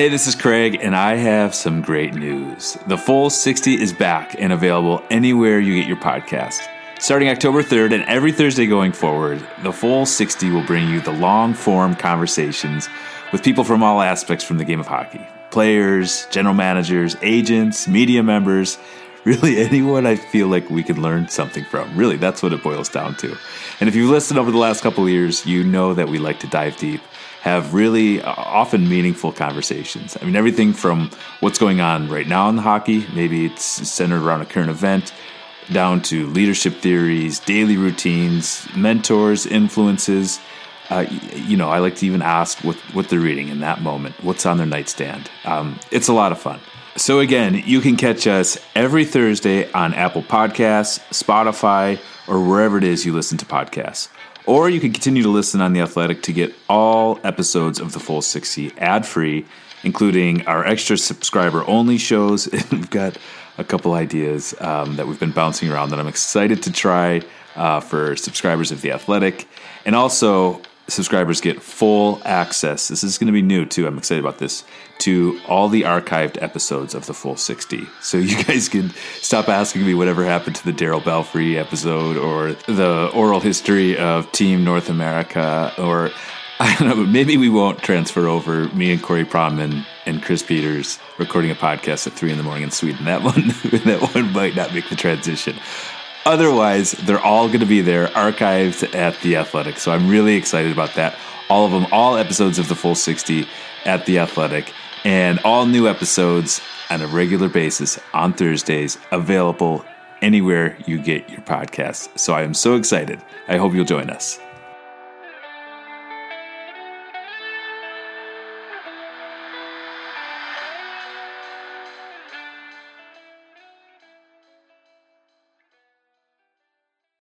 Hey, this is Craig, and I have some great news. The Full 60 is back and available anywhere you get your podcast. Starting October 3rd and every Thursday going forward, The Full 60 will bring you the long form conversations with people from all aspects from the game of hockey players, general managers, agents, media members, really anyone I feel like we can learn something from. Really, that's what it boils down to. And if you've listened over the last couple of years, you know that we like to dive deep have really uh, often meaningful conversations. I mean, everything from what's going on right now in the hockey, maybe it's centered around a current event, down to leadership theories, daily routines, mentors, influences. Uh, you know, I like to even ask what, what they're reading in that moment, what's on their nightstand. Um, it's a lot of fun. So, again, you can catch us every Thursday on Apple Podcasts, Spotify, or wherever it is you listen to podcasts. Or you can continue to listen on The Athletic to get all episodes of the full 60 ad free, including our extra subscriber only shows. we've got a couple ideas um, that we've been bouncing around that I'm excited to try uh, for subscribers of The Athletic. And also, subscribers get full access. This is going to be new too. I'm excited about this to all the archived episodes of the full 60. So you guys can stop asking me whatever happened to the Darryl Belfry episode or the oral history of Team North America or I don't know, maybe we won't transfer over me and Corey Pronman and Chris Peters recording a podcast at three in the morning in Sweden. That one, that one might not make the transition. Otherwise, they're all going to be there, archived at The Athletic. So I'm really excited about that. All of them, all episodes of the full 60 at The Athletic, and all new episodes on a regular basis on Thursdays, available anywhere you get your podcasts. So I am so excited. I hope you'll join us.